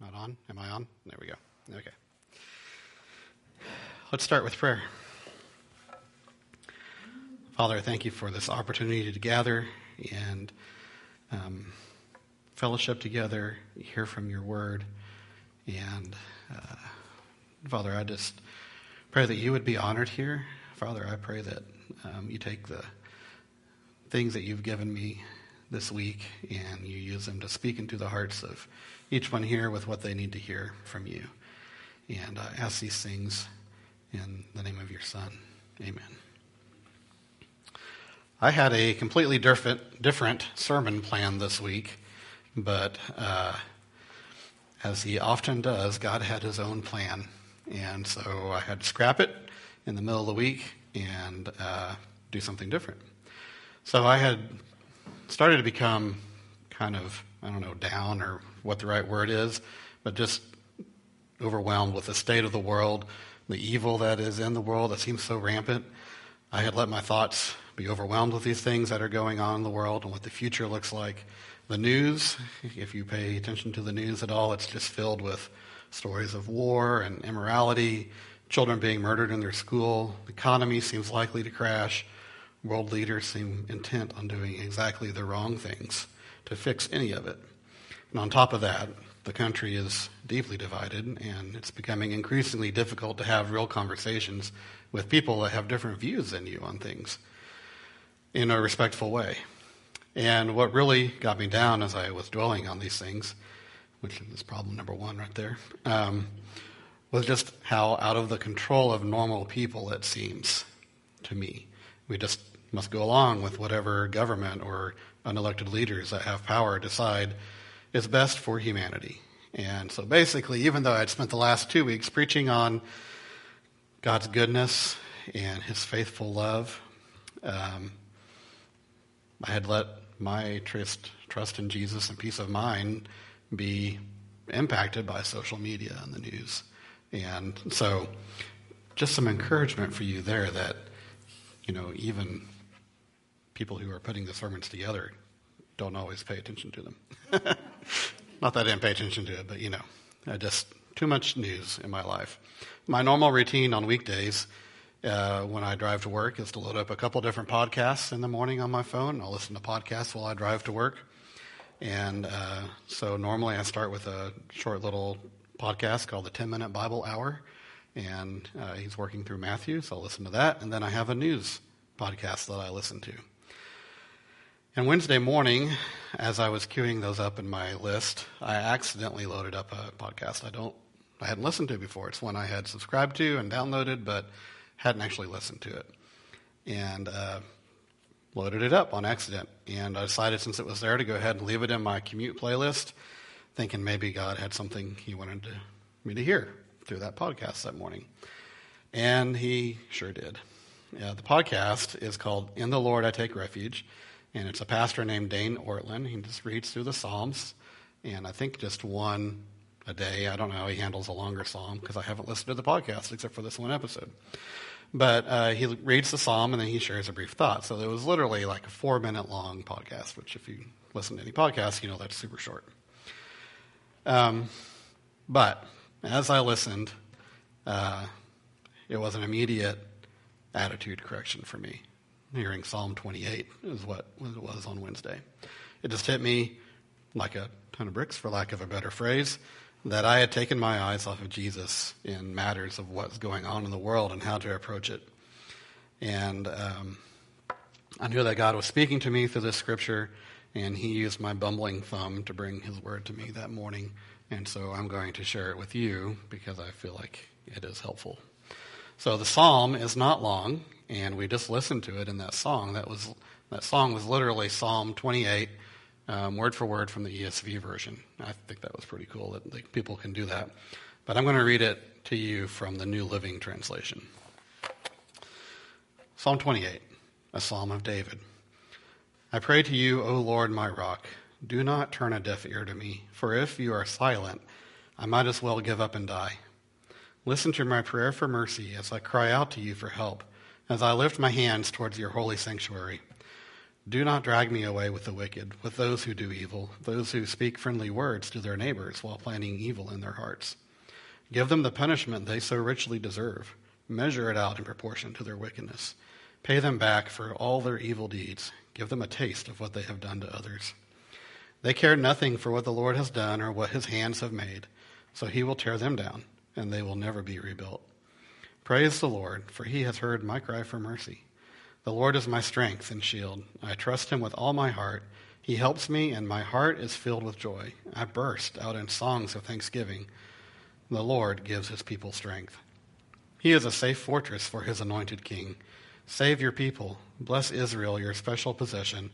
Not on? Am I on? There we go. Okay. Let's start with prayer. Father, thank you for this opportunity to gather and um, fellowship together, hear from your word. And uh, Father, I just pray that you would be honored here. Father, I pray that um, you take the things that you've given me this week and you use them to speak into the hearts of each one here with what they need to hear from you. And I ask these things in the name of your Son. Amen. I had a completely different, different sermon plan this week, but uh, as he often does, God had his own plan. And so I had to scrap it in the middle of the week and uh, do something different. So I had started to become kind of, I don't know, down or what the right word is, but just overwhelmed with the state of the world, the evil that is in the world that seems so rampant. I had let my thoughts be overwhelmed with these things that are going on in the world and what the future looks like. The news, if you pay attention to the news at all, it's just filled with stories of war and immorality, children being murdered in their school, the economy seems likely to crash, world leaders seem intent on doing exactly the wrong things to fix any of it. And on top of that, the country is deeply divided, and it's becoming increasingly difficult to have real conversations with people that have different views than you on things in a respectful way. And what really got me down as I was dwelling on these things, which is problem number one right there, um, was just how out of the control of normal people it seems to me. We just must go along with whatever government or unelected leaders that have power decide is best for humanity. And so basically, even though I'd spent the last two weeks preaching on God's goodness and his faithful love, um, I had let my trust, trust in Jesus and peace of mind be impacted by social media and the news. And so, just some encouragement for you there that, you know, even people who are putting the sermons together don't always pay attention to them. Not that I didn't pay attention to it, but, you know, I just too much news in my life. My normal routine on weekdays uh, when I drive to work is to load up a couple different podcasts in the morning on my phone. I'll listen to podcasts while I drive to work. And uh, so normally I start with a short little podcast called the 10 Minute Bible Hour. And uh, he's working through Matthew, so I'll listen to that. And then I have a news podcast that I listen to. And Wednesday morning, as I was queuing those up in my list, I accidentally loaded up a podcast I don't, I hadn't listened to before. It's one I had subscribed to and downloaded, but hadn't actually listened to it. And uh, loaded it up on accident. And I decided since it was there to go ahead and leave it in my commute playlist, thinking maybe God had something He wanted to, me to hear through that podcast that morning. And He sure did. Yeah, the podcast is called In the Lord I Take Refuge, and it's a pastor named Dane Ortlund. He just reads through the Psalms, and I think just one a day. I don't know how he handles a longer psalm because I haven't listened to the podcast except for this one episode. But uh, he reads the psalm and then he shares a brief thought. So it was literally like a four minute long podcast, which if you listen to any podcast, you know that's super short. Um, but as I listened, uh, it was an immediate attitude correction for me. Hearing Psalm 28 is what it was on Wednesday. It just hit me like a ton of bricks, for lack of a better phrase that I had taken my eyes off of Jesus in matters of what's going on in the world and how to approach it. And um, I knew that God was speaking to me through this scripture, and He used my bumbling thumb to bring His word to me that morning. And so I'm going to share it with you because I feel like it is helpful. So the psalm is not long, and we just listened to it in that song. That was that song was literally Psalm 28 um, word for word from the ESV version. I think that was pretty cool that like, people can do that. But I'm going to read it to you from the New Living Translation. Psalm 28, a psalm of David. I pray to you, O Lord, my rock. Do not turn a deaf ear to me, for if you are silent, I might as well give up and die. Listen to my prayer for mercy as I cry out to you for help, as I lift my hands towards your holy sanctuary. Do not drag me away with the wicked, with those who do evil, those who speak friendly words to their neighbors while planning evil in their hearts. Give them the punishment they so richly deserve. Measure it out in proportion to their wickedness. Pay them back for all their evil deeds. Give them a taste of what they have done to others. They care nothing for what the Lord has done or what his hands have made, so he will tear them down, and they will never be rebuilt. Praise the Lord, for he has heard my cry for mercy. The Lord is my strength and shield. I trust him with all my heart. He helps me, and my heart is filled with joy. I burst out in songs of thanksgiving. The Lord gives his people strength. He is a safe fortress for his anointed king. Save your people. Bless Israel, your special possession.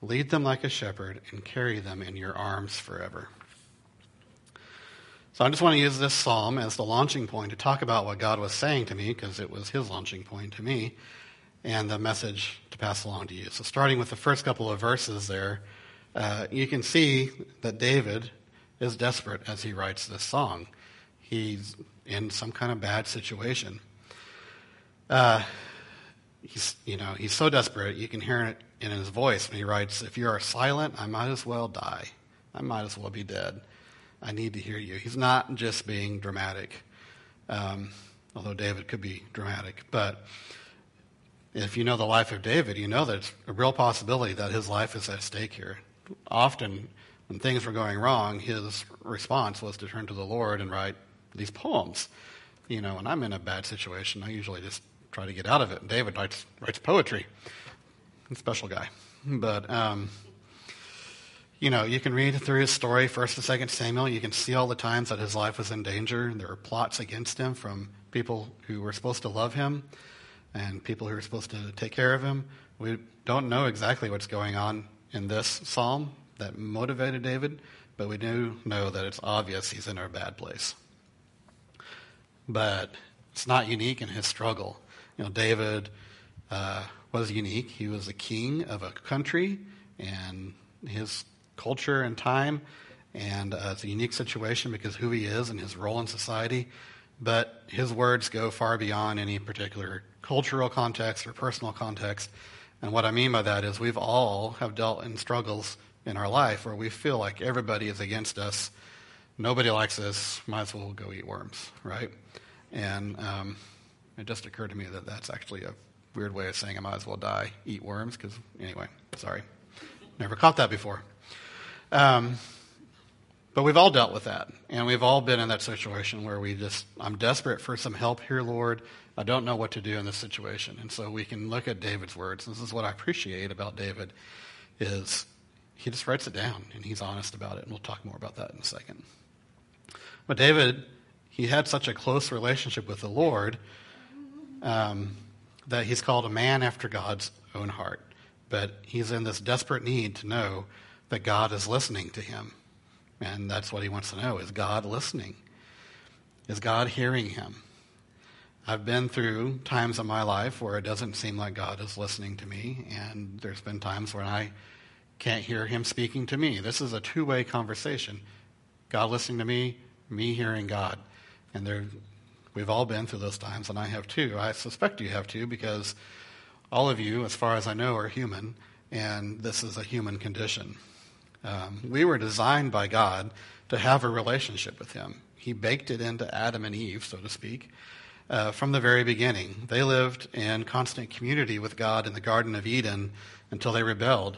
Lead them like a shepherd and carry them in your arms forever. So I just want to use this psalm as the launching point to talk about what God was saying to me, because it was his launching point to me, and the message to pass along to you. So starting with the first couple of verses there, uh, you can see that David is desperate as he writes this song. He's in some kind of bad situation. Uh, he's, you know, he's so desperate, you can hear it in his voice when he writes, If you are silent, I might as well die. I might as well be dead. I need to hear you. He's not just being dramatic, um, although David could be dramatic. But if you know the life of David, you know that it's a real possibility that his life is at stake here. Often, when things were going wrong, his response was to turn to the Lord and write these poems. You know, when I'm in a bad situation, I usually just try to get out of it. And David writes, writes poetry. Special guy. But um, you know, you can read through his story, First and Second Samuel. You can see all the times that his life was in danger. There were plots against him from people who were supposed to love him and people who were supposed to take care of him. We don't know exactly what's going on in this psalm that motivated David, but we do know that it's obvious he's in a bad place. But it's not unique in his struggle. You know, David uh, was unique. He was a king of a country, and his culture and time, and uh, it's a unique situation because who he is and his role in society. But his words go far beyond any particular cultural context or personal context. And what I mean by that is we've all have dealt in struggles in our life where we feel like everybody is against us. Nobody likes us. Might as well go eat worms, right? And um, it just occurred to me that that's actually a weird way of saying I might as well die, eat worms, because anyway, sorry. Never caught that before. Um, but we've all dealt with that. And we've all been in that situation where we just, I'm desperate for some help here, Lord. I don't know what to do in this situation. And so we can look at David's words. This is what I appreciate about David is he just writes it down and he's honest about it. And we'll talk more about that in a second. But David, he had such a close relationship with the Lord um, that he's called a man after God's own heart. But he's in this desperate need to know that God is listening to him. And that's what he wants to know. Is God listening? Is God hearing him? I've been through times in my life where it doesn't seem like God is listening to me, and there's been times when I can't hear him speaking to me. This is a two way conversation God listening to me, me hearing God. And there, we've all been through those times, and I have too. I suspect you have too, because all of you, as far as I know, are human, and this is a human condition. Um, we were designed by God to have a relationship with Him. He baked it into Adam and Eve, so to speak, uh, from the very beginning. They lived in constant community with God in the Garden of Eden until they rebelled.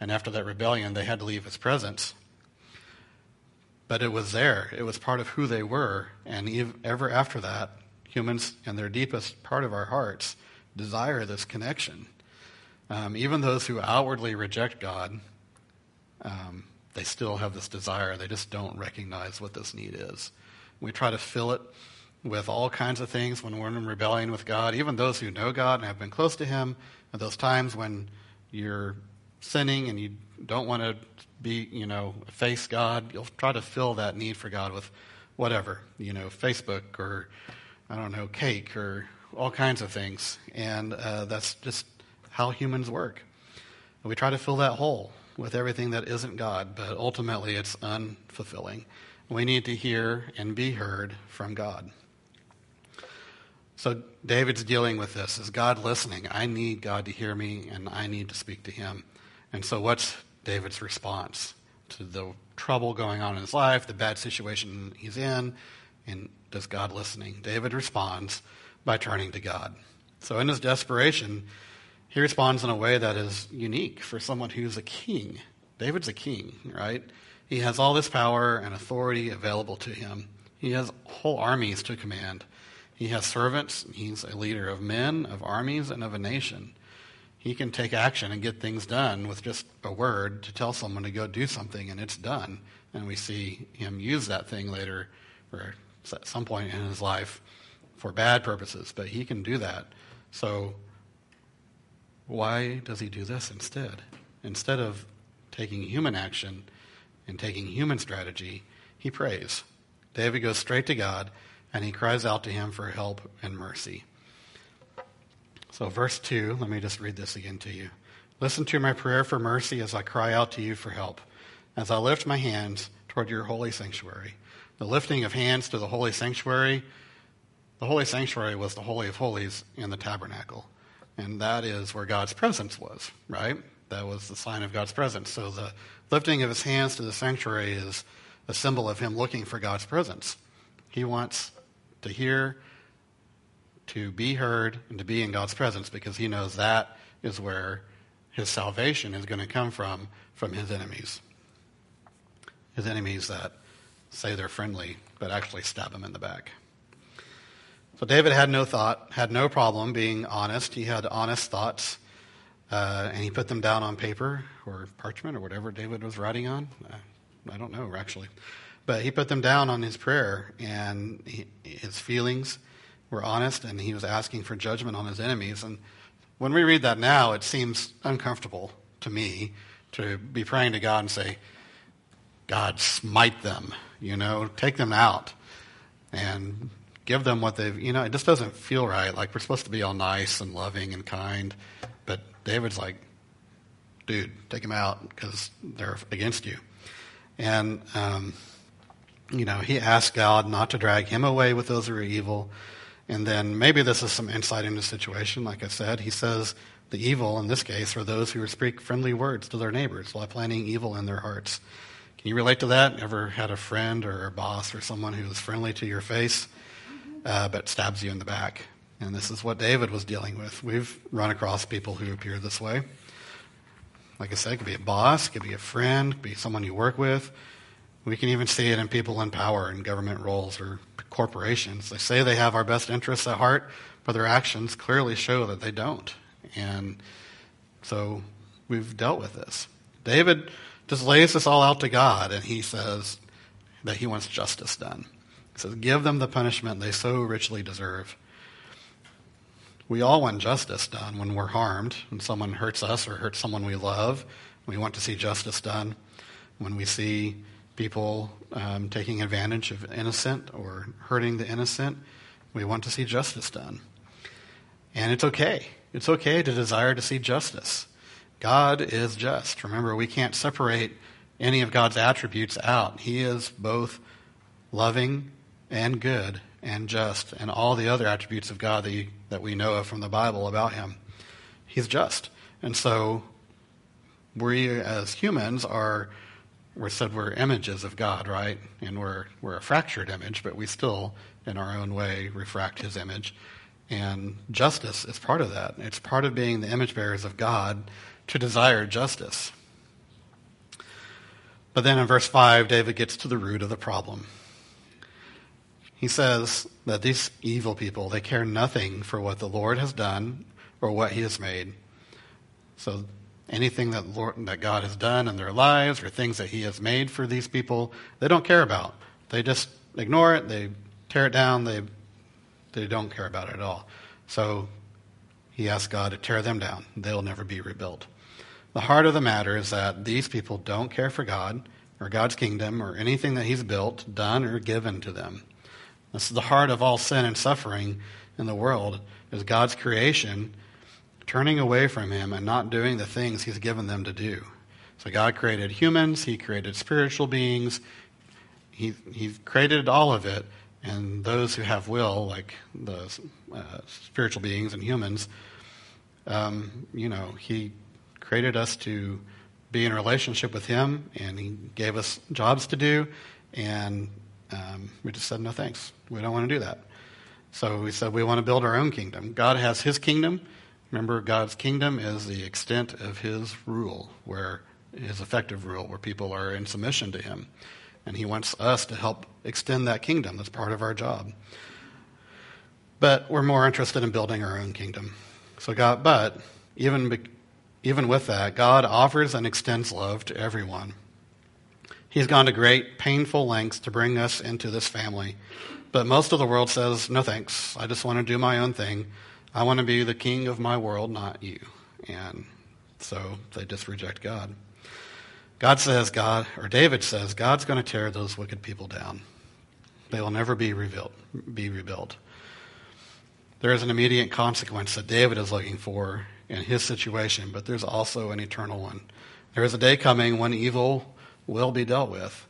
And after that rebellion, they had to leave His presence. But it was there, it was part of who they were. And ever after that, humans, in their deepest part of our hearts, desire this connection. Um, even those who outwardly reject God um, they still have this desire. They just don't recognize what this need is. We try to fill it with all kinds of things when we're in rebellion with God. Even those who know God and have been close to Him, at those times when you're sinning and you don't want to be, you know, face God, you'll try to fill that need for God with whatever, you know, Facebook or, I don't know, cake or all kinds of things. And uh, that's just how humans work. we try to fill that hole with everything that isn't God, but ultimately it's unfulfilling. We need to hear and be heard from God. So David's dealing with this. Is God listening? I need God to hear me, and I need to speak to him. And so, what's David's response to the trouble going on in his life, the bad situation he's in? And does God listening? David responds by turning to God. So, in his desperation, he responds in a way that is unique for someone who's a king. David's a king, right? He has all this power and authority available to him. He has whole armies to command. He has servants. He's a leader of men, of armies, and of a nation. He can take action and get things done with just a word to tell someone to go do something, and it's done. And we see him use that thing later, or at some point in his life, for bad purposes. But he can do that. So, why does he do this instead? Instead of taking human action and taking human strategy, he prays. David goes straight to God and he cries out to him for help and mercy. So, verse 2, let me just read this again to you. Listen to my prayer for mercy as I cry out to you for help, as I lift my hands toward your holy sanctuary. The lifting of hands to the holy sanctuary, the holy sanctuary was the Holy of Holies in the tabernacle. And that is where God's presence was, right? That was the sign of God's presence. So the lifting of his hands to the sanctuary is a symbol of him looking for God's presence. He wants to hear, to be heard, and to be in God's presence because he knows that is where his salvation is going to come from, from his enemies. His enemies that say they're friendly, but actually stab him in the back. So David had no thought, had no problem being honest. He had honest thoughts, uh, and he put them down on paper or parchment or whatever David was writing on. I don't know, actually. But he put them down on his prayer, and he, his feelings were honest, and he was asking for judgment on his enemies. And when we read that now, it seems uncomfortable to me to be praying to God and say, God, smite them, you know, take them out and give them what they've, you know, it just doesn't feel right. Like we're supposed to be all nice and loving and kind. But David's like, dude, take them out because they're against you. And, um, you know, he asked God not to drag him away with those who are evil. And then maybe this is some insight into the situation. Like I said, he says the evil in this case are those who speak friendly words to their neighbors while planning evil in their hearts. Can you relate to that? Ever had a friend or a boss or someone who was friendly to your face uh, but stabs you in the back? And this is what David was dealing with. We've run across people who appear this way. Like I said, it could be a boss, it could be a friend, it could be someone you work with. We can even see it in people in power in government roles or corporations. They say they have our best interests at heart, but their actions clearly show that they don't. And so we've dealt with this. David just lays this all out to God, and he says that he wants justice done. He says, Give them the punishment they so richly deserve. We all want justice done when we're harmed, when someone hurts us or hurts someone we love. We want to see justice done. When we see people um, taking advantage of innocent or hurting the innocent, we want to see justice done. And it's okay. It's okay to desire to see justice. God is just. Remember, we can't separate any of God's attributes out. He is both loving and good and just, and all the other attributes of God that, you, that we know of from the Bible about him. He's just. And so we as humans are, we're said we're images of God, right? And we're, we're a fractured image, but we still, in our own way, refract his image. And justice is part of that. It's part of being the image bearers of God to desire justice. But then in verse 5, David gets to the root of the problem. He says that these evil people, they care nothing for what the Lord has done or what he has made. So anything that, Lord, that God has done in their lives or things that he has made for these people, they don't care about. They just ignore it, they tear it down, they, they don't care about it at all. So he asks God to tear them down. They'll never be rebuilt. The heart of the matter is that these people don't care for God or God's kingdom or anything that he's built, done, or given to them. This is the heart of all sin and suffering in the world, is God's creation turning away from him and not doing the things he's given them to do. So God created humans, he created spiritual beings, he, he created all of it, and those who have will, like the uh, spiritual beings and humans, um, you know, he created us to be in relationship with Him, and He gave us jobs to do, and um, we just said, no thanks. We don't want to do that. So we said we want to build our own kingdom. God has His kingdom. Remember, God's kingdom is the extent of His rule, where His effective rule, where people are in submission to Him. And He wants us to help extend that kingdom. That's part of our job. But we're more interested in building our own kingdom. So God, but even even with that, God offers and extends love to everyone. He's gone to great, painful lengths to bring us into this family. But most of the world says, no thanks. I just want to do my own thing. I want to be the king of my world, not you. And so they just reject God. God says, God, or David says, God's going to tear those wicked people down. They will never be rebuilt. Be rebuilt. There is an immediate consequence that David is looking for in his situation, but there's also an eternal one. There is a day coming when evil will be dealt with.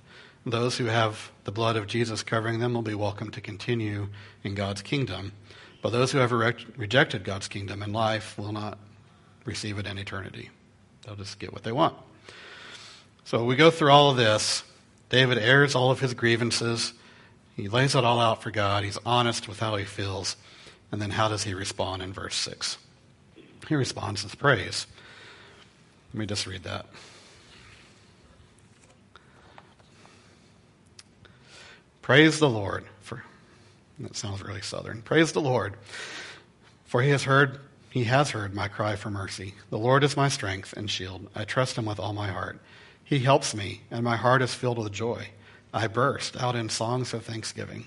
Those who have the blood of Jesus covering them will be welcome to continue in God's kingdom. But those who have re- rejected God's kingdom in life will not receive it in eternity. They'll just get what they want. So we go through all of this. David airs all of his grievances. He lays it all out for God. He's honest with how he feels. And then how does he respond in verse 6? He responds with praise. Let me just read that. Praise the Lord that sounds really southern. Praise the Lord. For he has heard he has heard my cry for mercy. The Lord is my strength and shield. I trust him with all my heart. He helps me, and my heart is filled with joy. I burst out in songs of thanksgiving.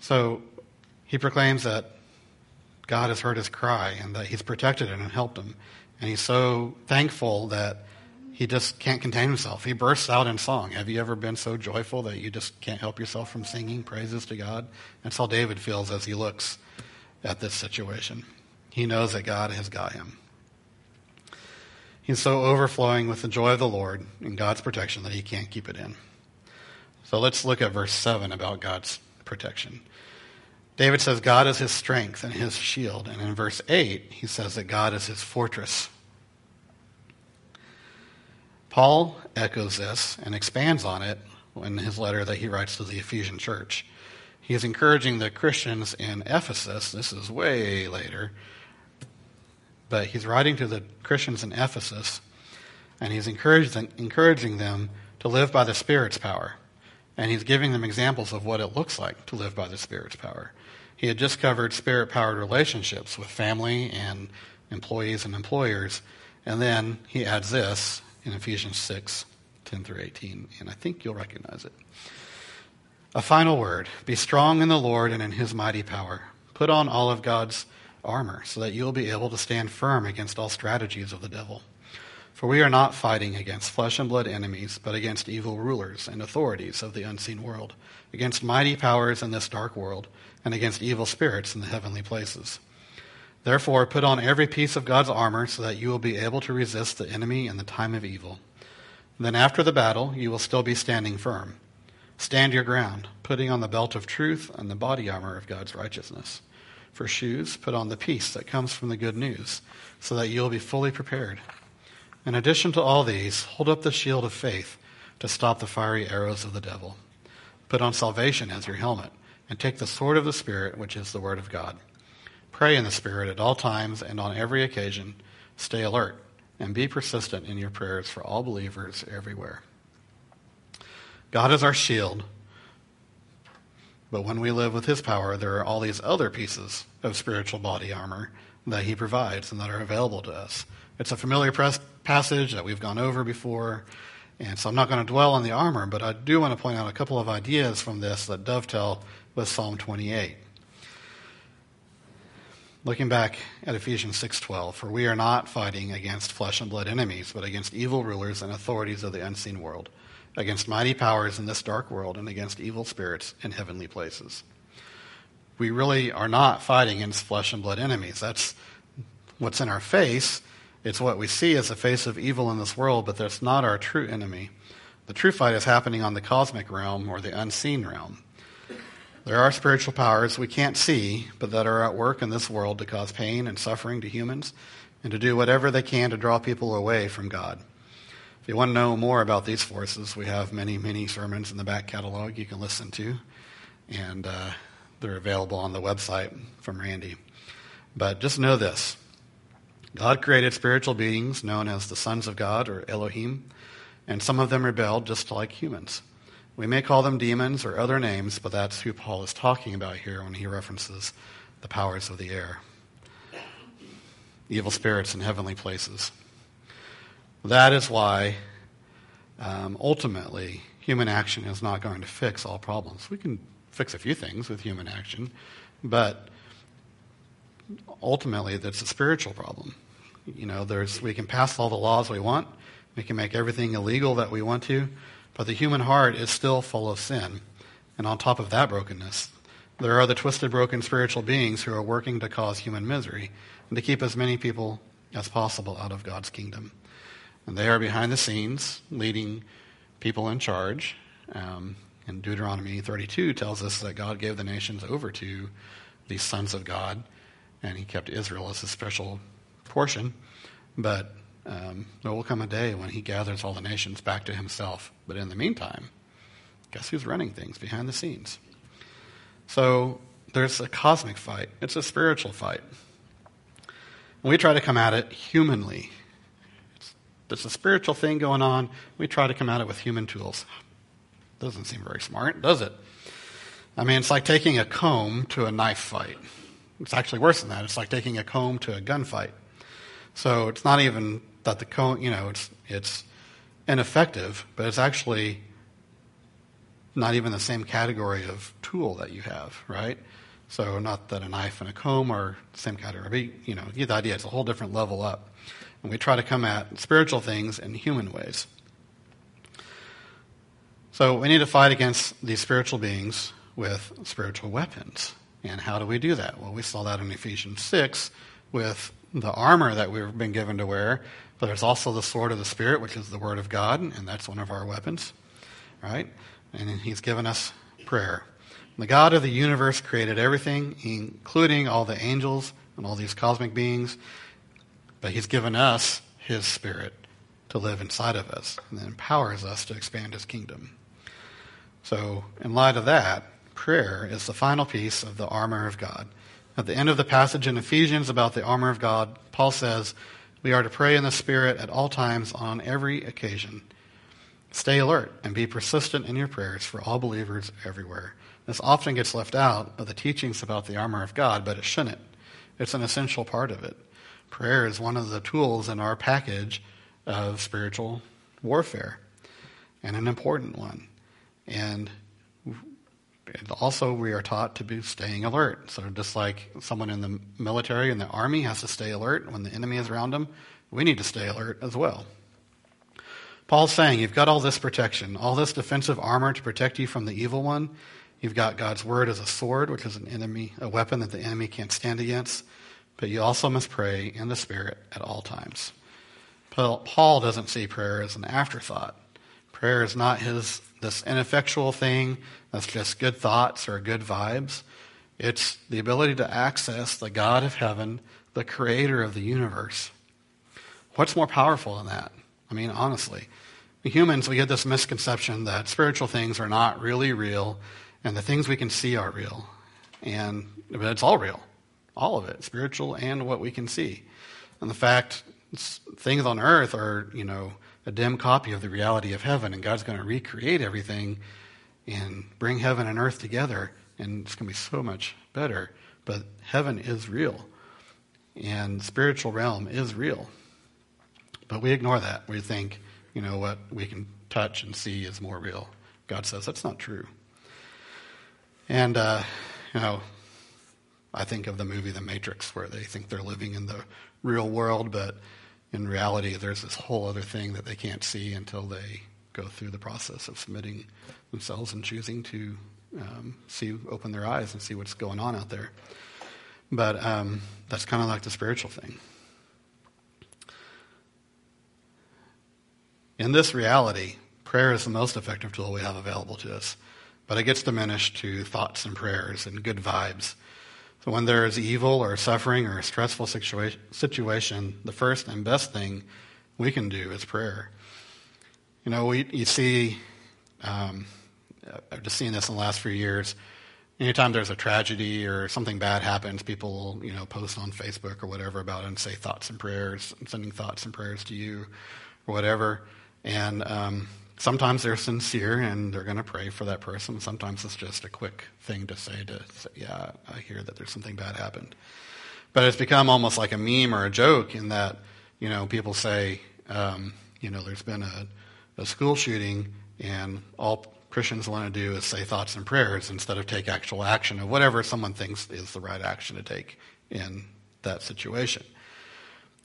So he proclaims that God has heard his cry and that he's protected him and helped him. And he's so thankful that he just can't contain himself. He bursts out in song. Have you ever been so joyful that you just can't help yourself from singing praises to God? That's how David feels as he looks at this situation. He knows that God has got him. He's so overflowing with the joy of the Lord and God's protection that he can't keep it in. So let's look at verse 7 about God's protection. David says God is his strength and his shield. And in verse 8, he says that God is his fortress. Paul echoes this and expands on it in his letter that he writes to the Ephesian church. He is encouraging the Christians in Ephesus, this is way later, but he's writing to the Christians in Ephesus, and he's encouraging, encouraging them to live by the Spirit's power. And he's giving them examples of what it looks like to live by the Spirit's power. He had just covered spirit powered relationships with family and employees and employers. And then he adds this in Ephesians 6 10 through 18. And I think you'll recognize it. A final word Be strong in the Lord and in his mighty power. Put on all of God's armor so that you'll be able to stand firm against all strategies of the devil. For we are not fighting against flesh and blood enemies, but against evil rulers and authorities of the unseen world, against mighty powers in this dark world and against evil spirits in the heavenly places. Therefore, put on every piece of God's armor so that you will be able to resist the enemy in the time of evil. Then, after the battle, you will still be standing firm. Stand your ground, putting on the belt of truth and the body armor of God's righteousness. For shoes, put on the peace that comes from the good news, so that you will be fully prepared. In addition to all these, hold up the shield of faith to stop the fiery arrows of the devil. Put on salvation as your helmet and take the sword of the Spirit, which is the Word of God. Pray in the Spirit at all times and on every occasion. Stay alert and be persistent in your prayers for all believers everywhere. God is our shield, but when we live with His power, there are all these other pieces of spiritual body armor that He provides and that are available to us. It's a familiar passage that we've gone over before. And so I'm not going to dwell on the armor, but I do want to point out a couple of ideas from this that dovetail with Psalm 28. Looking back at Ephesians 6:12, for we are not fighting against flesh and blood enemies, but against evil rulers and authorities of the unseen world, against mighty powers in this dark world, and against evil spirits in heavenly places. We really are not fighting against flesh and blood enemies. That's what's in our face, it's what we see as the face of evil in this world, but that's not our true enemy. The true fight is happening on the cosmic realm or the unseen realm. There are spiritual powers we can't see, but that are at work in this world to cause pain and suffering to humans. and to do whatever they can to draw people away from God. If you want to know more about these forces, we have many, many sermons in the back catalog you can listen to, and uh, they're available on the website from Randy. But just know this God created spiritual beings known as the sons of God or Elohim, and some of them rebelled just like humans. We may call them demons or other names, but that's who Paul is talking about here when he references the powers of the air evil spirits in heavenly places. That is why, um, ultimately, human action is not going to fix all problems. We can fix a few things with human action, but ultimately, that's a spiritual problem. You know, there's, we can pass all the laws we want, we can make everything illegal that we want to, but the human heart is still full of sin. And on top of that brokenness, there are the twisted, broken spiritual beings who are working to cause human misery and to keep as many people as possible out of God's kingdom. And they are behind the scenes, leading people in charge. Um, and Deuteronomy 32 tells us that God gave the nations over to these sons of God, and he kept Israel as a special portion. But um, there will come a day when he gathers all the nations back to himself. But in the meantime, guess who's running things behind the scenes? So there's a cosmic fight, it's a spiritual fight. And we try to come at it humanly. It's, there's a spiritual thing going on. We try to come at it with human tools. Doesn't seem very smart, does it? I mean, it's like taking a comb to a knife fight. It's actually worse than that. It's like taking a comb to a gunfight. So it's not even that the cone, you know, it's, it's ineffective, but it's actually not even the same category of tool that you have, right? So not that a knife and a comb are the same category, but you know, you get the idea. It's a whole different level up. And we try to come at spiritual things in human ways. So we need to fight against these spiritual beings with spiritual weapons. And how do we do that? Well, we saw that in Ephesians 6 with the armor that we've been given to wear, but there's also the sword of the Spirit, which is the Word of God, and that's one of our weapons, right? And He's given us prayer. The God of the universe created everything, including all the angels and all these cosmic beings, but He's given us His Spirit to live inside of us and empowers us to expand His kingdom. So, in light of that, prayer is the final piece of the armor of God. At the end of the passage in Ephesians about the armor of God, Paul says, We are to pray in the Spirit at all times on every occasion. Stay alert and be persistent in your prayers for all believers everywhere. This often gets left out of the teachings about the armor of God, but it shouldn't. It's an essential part of it. Prayer is one of the tools in our package of spiritual warfare, and an important one. And also, we are taught to be staying alert. So, just like someone in the military and the army has to stay alert when the enemy is around them, we need to stay alert as well. Paul's saying, You've got all this protection, all this defensive armor to protect you from the evil one. You've got God's word as a sword, which is an enemy, a weapon that the enemy can't stand against. But you also must pray in the Spirit at all times. Paul doesn't see prayer as an afterthought. Prayer is not his this ineffectual thing that's just good thoughts or good vibes. It's the ability to access the God of heaven, the creator of the universe. What's more powerful than that? I mean, honestly. Humans, we get this misconception that spiritual things are not really real and the things we can see are real. And but it's all real. All of it, spiritual and what we can see. And the fact things on earth are, you know, a dim copy of the reality of heaven, and God's going to recreate everything and bring heaven and earth together, and it's going to be so much better. But heaven is real, and spiritual realm is real. But we ignore that. We think, you know, what we can touch and see is more real. God says that's not true. And, uh, you know, I think of the movie The Matrix, where they think they're living in the real world, but in reality, there's this whole other thing that they can't see until they go through the process of submitting themselves and choosing to um, see, open their eyes and see what's going on out there. But um, that's kind of like the spiritual thing. In this reality, prayer is the most effective tool we have available to us, but it gets diminished to thoughts and prayers and good vibes. So when there is evil or suffering or a stressful situa- situation, the first and best thing we can do is prayer. You know, we, you see, um, I've just seen this in the last few years. Anytime there's a tragedy or something bad happens, people, you know, post on Facebook or whatever about it and say thoughts and prayers, sending thoughts and prayers to you or whatever. And um, sometimes they're sincere and they're going to pray for that person. Sometimes it's just a quick thing to say to say, yeah, I hear that there's something bad happened. But it's become almost like a meme or a joke in that, you know, people say, um, you know, there's been a, a school shooting and all Christians want to do is say thoughts and prayers instead of take actual action of whatever someone thinks is the right action to take in that situation.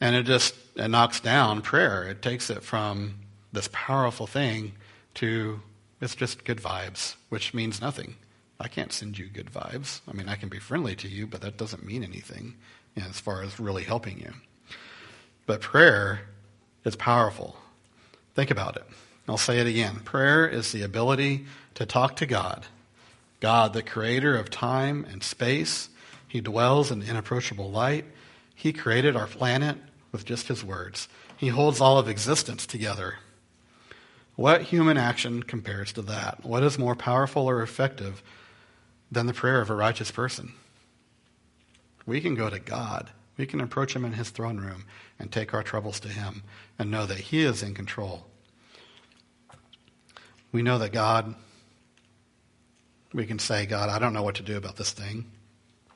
And it just it knocks down prayer. It takes it from this powerful thing to it's just good vibes, which means nothing. I can't send you good vibes. I mean, I can be friendly to you, but that doesn't mean anything you know, as far as really helping you. But prayer is powerful. Think about it. I'll say it again. Prayer is the ability to talk to God, God, the creator of time and space. He dwells in inapproachable light. He created our planet with just his words. He holds all of existence together. What human action compares to that? What is more powerful or effective than the prayer of a righteous person? We can go to God. We can approach him in his throne room and take our troubles to him and know that he is in control. We know that God, we can say, God, I don't know what to do about this thing,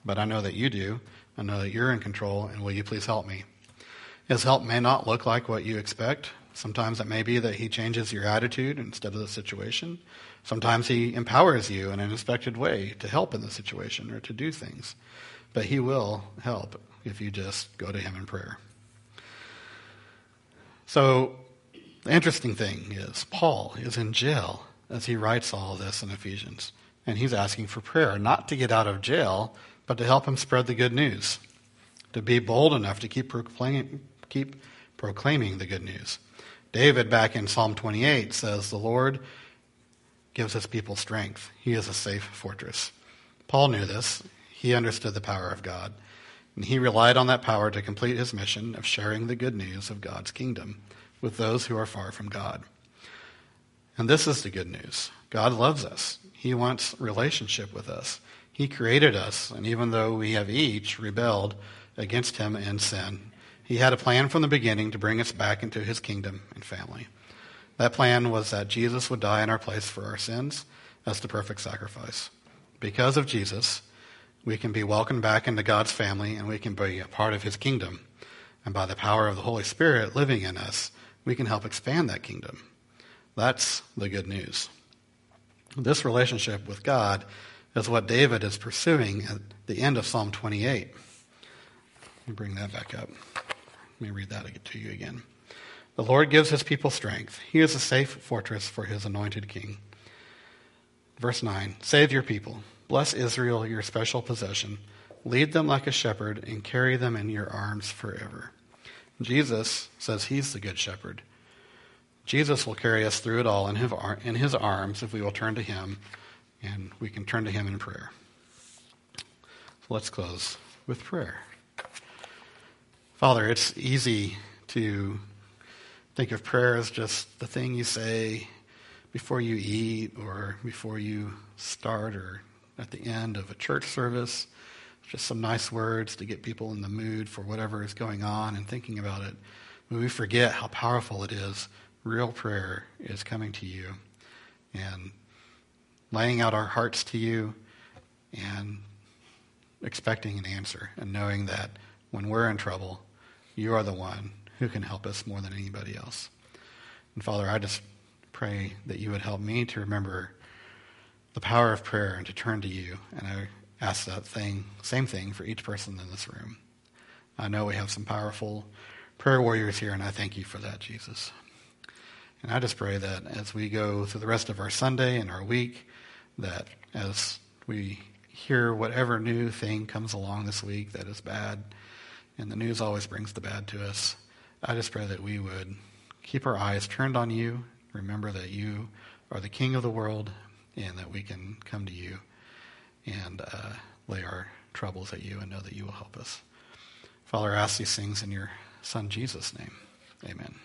but I know that you do. I know that you're in control, and will you please help me? His help may not look like what you expect. Sometimes it may be that he changes your attitude instead of the situation. Sometimes he empowers you in an unexpected way to help in the situation or to do things. But he will help if you just go to him in prayer. So the interesting thing is, Paul is in jail as he writes all this in Ephesians. And he's asking for prayer, not to get out of jail, but to help him spread the good news, to be bold enough to keep, proclaim, keep proclaiming the good news. David, back in Psalm 28, says, The Lord gives his people strength. He is a safe fortress. Paul knew this. He understood the power of God. And he relied on that power to complete his mission of sharing the good news of God's kingdom with those who are far from God. And this is the good news God loves us, He wants relationship with us. He created us, and even though we have each rebelled against Him in sin, He had a plan from the beginning to bring us back into His kingdom and family. That plan was that Jesus would die in our place for our sins as the perfect sacrifice. Because of Jesus, we can be welcomed back into God's family and we can be a part of his kingdom. And by the power of the Holy Spirit living in us, we can help expand that kingdom. That's the good news. This relationship with God is what David is pursuing at the end of Psalm 28. Let me bring that back up. Let me read that to you again. The Lord gives his people strength. He is a safe fortress for his anointed king. Verse 9 Save your people. Bless Israel, your special possession. Lead them like a shepherd and carry them in your arms forever. Jesus says he's the good shepherd. Jesus will carry us through it all in his, arms if we will turn to him, and we can turn to him in prayer. So let's close with prayer. Father, it's easy to think of prayer as just the thing you say before you eat or before you start or at the end of a church service just some nice words to get people in the mood for whatever is going on and thinking about it. But we forget how powerful it is. Real prayer is coming to you and laying out our hearts to you and expecting an answer and knowing that when we're in trouble, you are the one who can help us more than anybody else. And Father, I just pray that you would help me to remember the power of prayer and to turn to you. And I ask that thing, same thing for each person in this room. I know we have some powerful prayer warriors here, and I thank you for that, Jesus. And I just pray that as we go through the rest of our Sunday and our week, that as we hear whatever new thing comes along this week that is bad, and the news always brings the bad to us, I just pray that we would keep our eyes turned on you, remember that you are the King of the world, and that we can come to you and uh, lay our troubles at you and know that you will help us. Father, I ask these things in your Son Jesus' name. Amen.